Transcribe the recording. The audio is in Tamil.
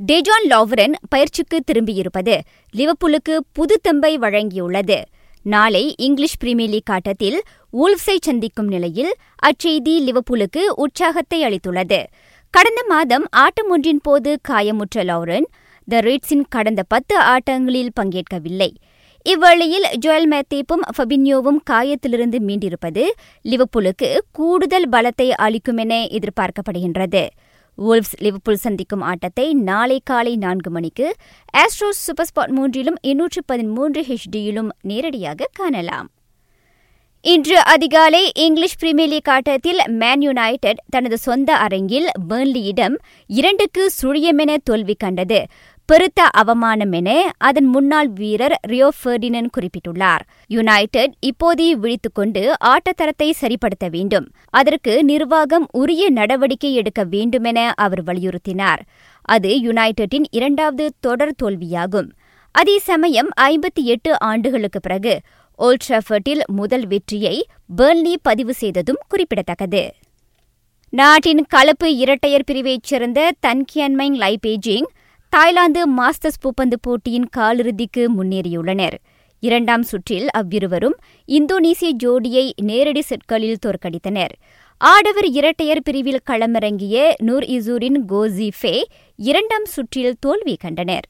டேஜான் லாவரன் பயிற்சிக்கு திரும்பியிருப்பது லிவர்பூலுக்கு புது தெம்பை வழங்கியுள்ளது. நாளை இங்கிலீஷ் பிரீமியர் லீக் ஆட்டத்தில் வூல்வ்ஸை சந்திக்கும் நிலையில் அச்செய்தி லிவர்பூலுக்கு உற்சாகத்தை அளித்துள்ளது. கடந்த மாதம் ஆட்டம் ஒன்றின் போது காயமுற்ற லாவரன் த ரீட்ஸின் கடந்த பத்து ஆட்டங்களில் பங்கேற்கவில்லை. இவ்வேளையில் ஜோயல் மேத்தேப்பும் ஃபபின்யோவும் காயத்திலிருந்து மீண்டிருப்பது லிவர்பூலுக்கு கூடுதல் பலத்தை அளிக்கும் என எதிர்பார்க்கப்படுகின்றது. வோல்வ்ஸ் லிவர்பூல் சந்திக்கும் ஆட்டத்தை நாளை காலை நான்கு மணிக்கு ஆஸ்ட்ரோஸ் சூப்பர் ஸ்பாட் மூன்றிலும் எண்ணூற்று பதிமூன்று ஹெச்டியிலும் நேரடியாக காணலாம். இன்று அதிகாலை இங்கிலீஷ் பிரீமியர் லீக் ஆட்டத்தில் மேன் யுனைடெட் தனது சொந்த அரங்கில் பெர்ன்லியிடம் இரண்டுக்கு சுழியமென தோல்வி கண்டது. பெருத்த அவமானம் என அதன் முன்னாள் வீரர் ரியோ ஃபெர்டினன் குறிப்பிட்டுள்ளார். யுனைடெட் இப்போதே விழித்துக்கொண்டு ஆட்டத்தரத்தை சரிப்படுத்த வேண்டும். அதற்கு நிர்வாகம் உரிய நடவடிக்கை எடுக்க வேண்டுமென அவர் வலியுறுத்தினார். அது யுனைடெட்டின் இரண்டாவது தொடர் தோல்வியாகும். அதே சமயம் ஐம்பத்தி எட்டு ஆண்டுகளுக்கு பிறகு ஓல்ட்ராஃபர்டில் முதல் வெற்றியை பெர்ன்லி பதிவு செய்ததும் குறிப்பிடத்தக்கது. நாட்டின் கலப்பு இரட்டையர் பிரிவைச் சேர்ந்த தன்கியன்மைங் லைபேஜிங் தாய்லாந்து மாஸ்டர்ஸ் பூப்பந்து போட்டியின் காலிறுதிக்கு முன்னேறியுள்ளனர். இரண்டாம் சுற்றில் அவ்விருவரும் இந்தோனேசிய ஜோடியை நேரடி செட்களில் தோற்கடித்தனர். ஆடவர் இரட்டையர் பிரிவில் களமிறங்கிய நூர் இசூரின் கோசி ஃபே இரண்டாம் சுற்றில் தோல்வி கண்டனர்.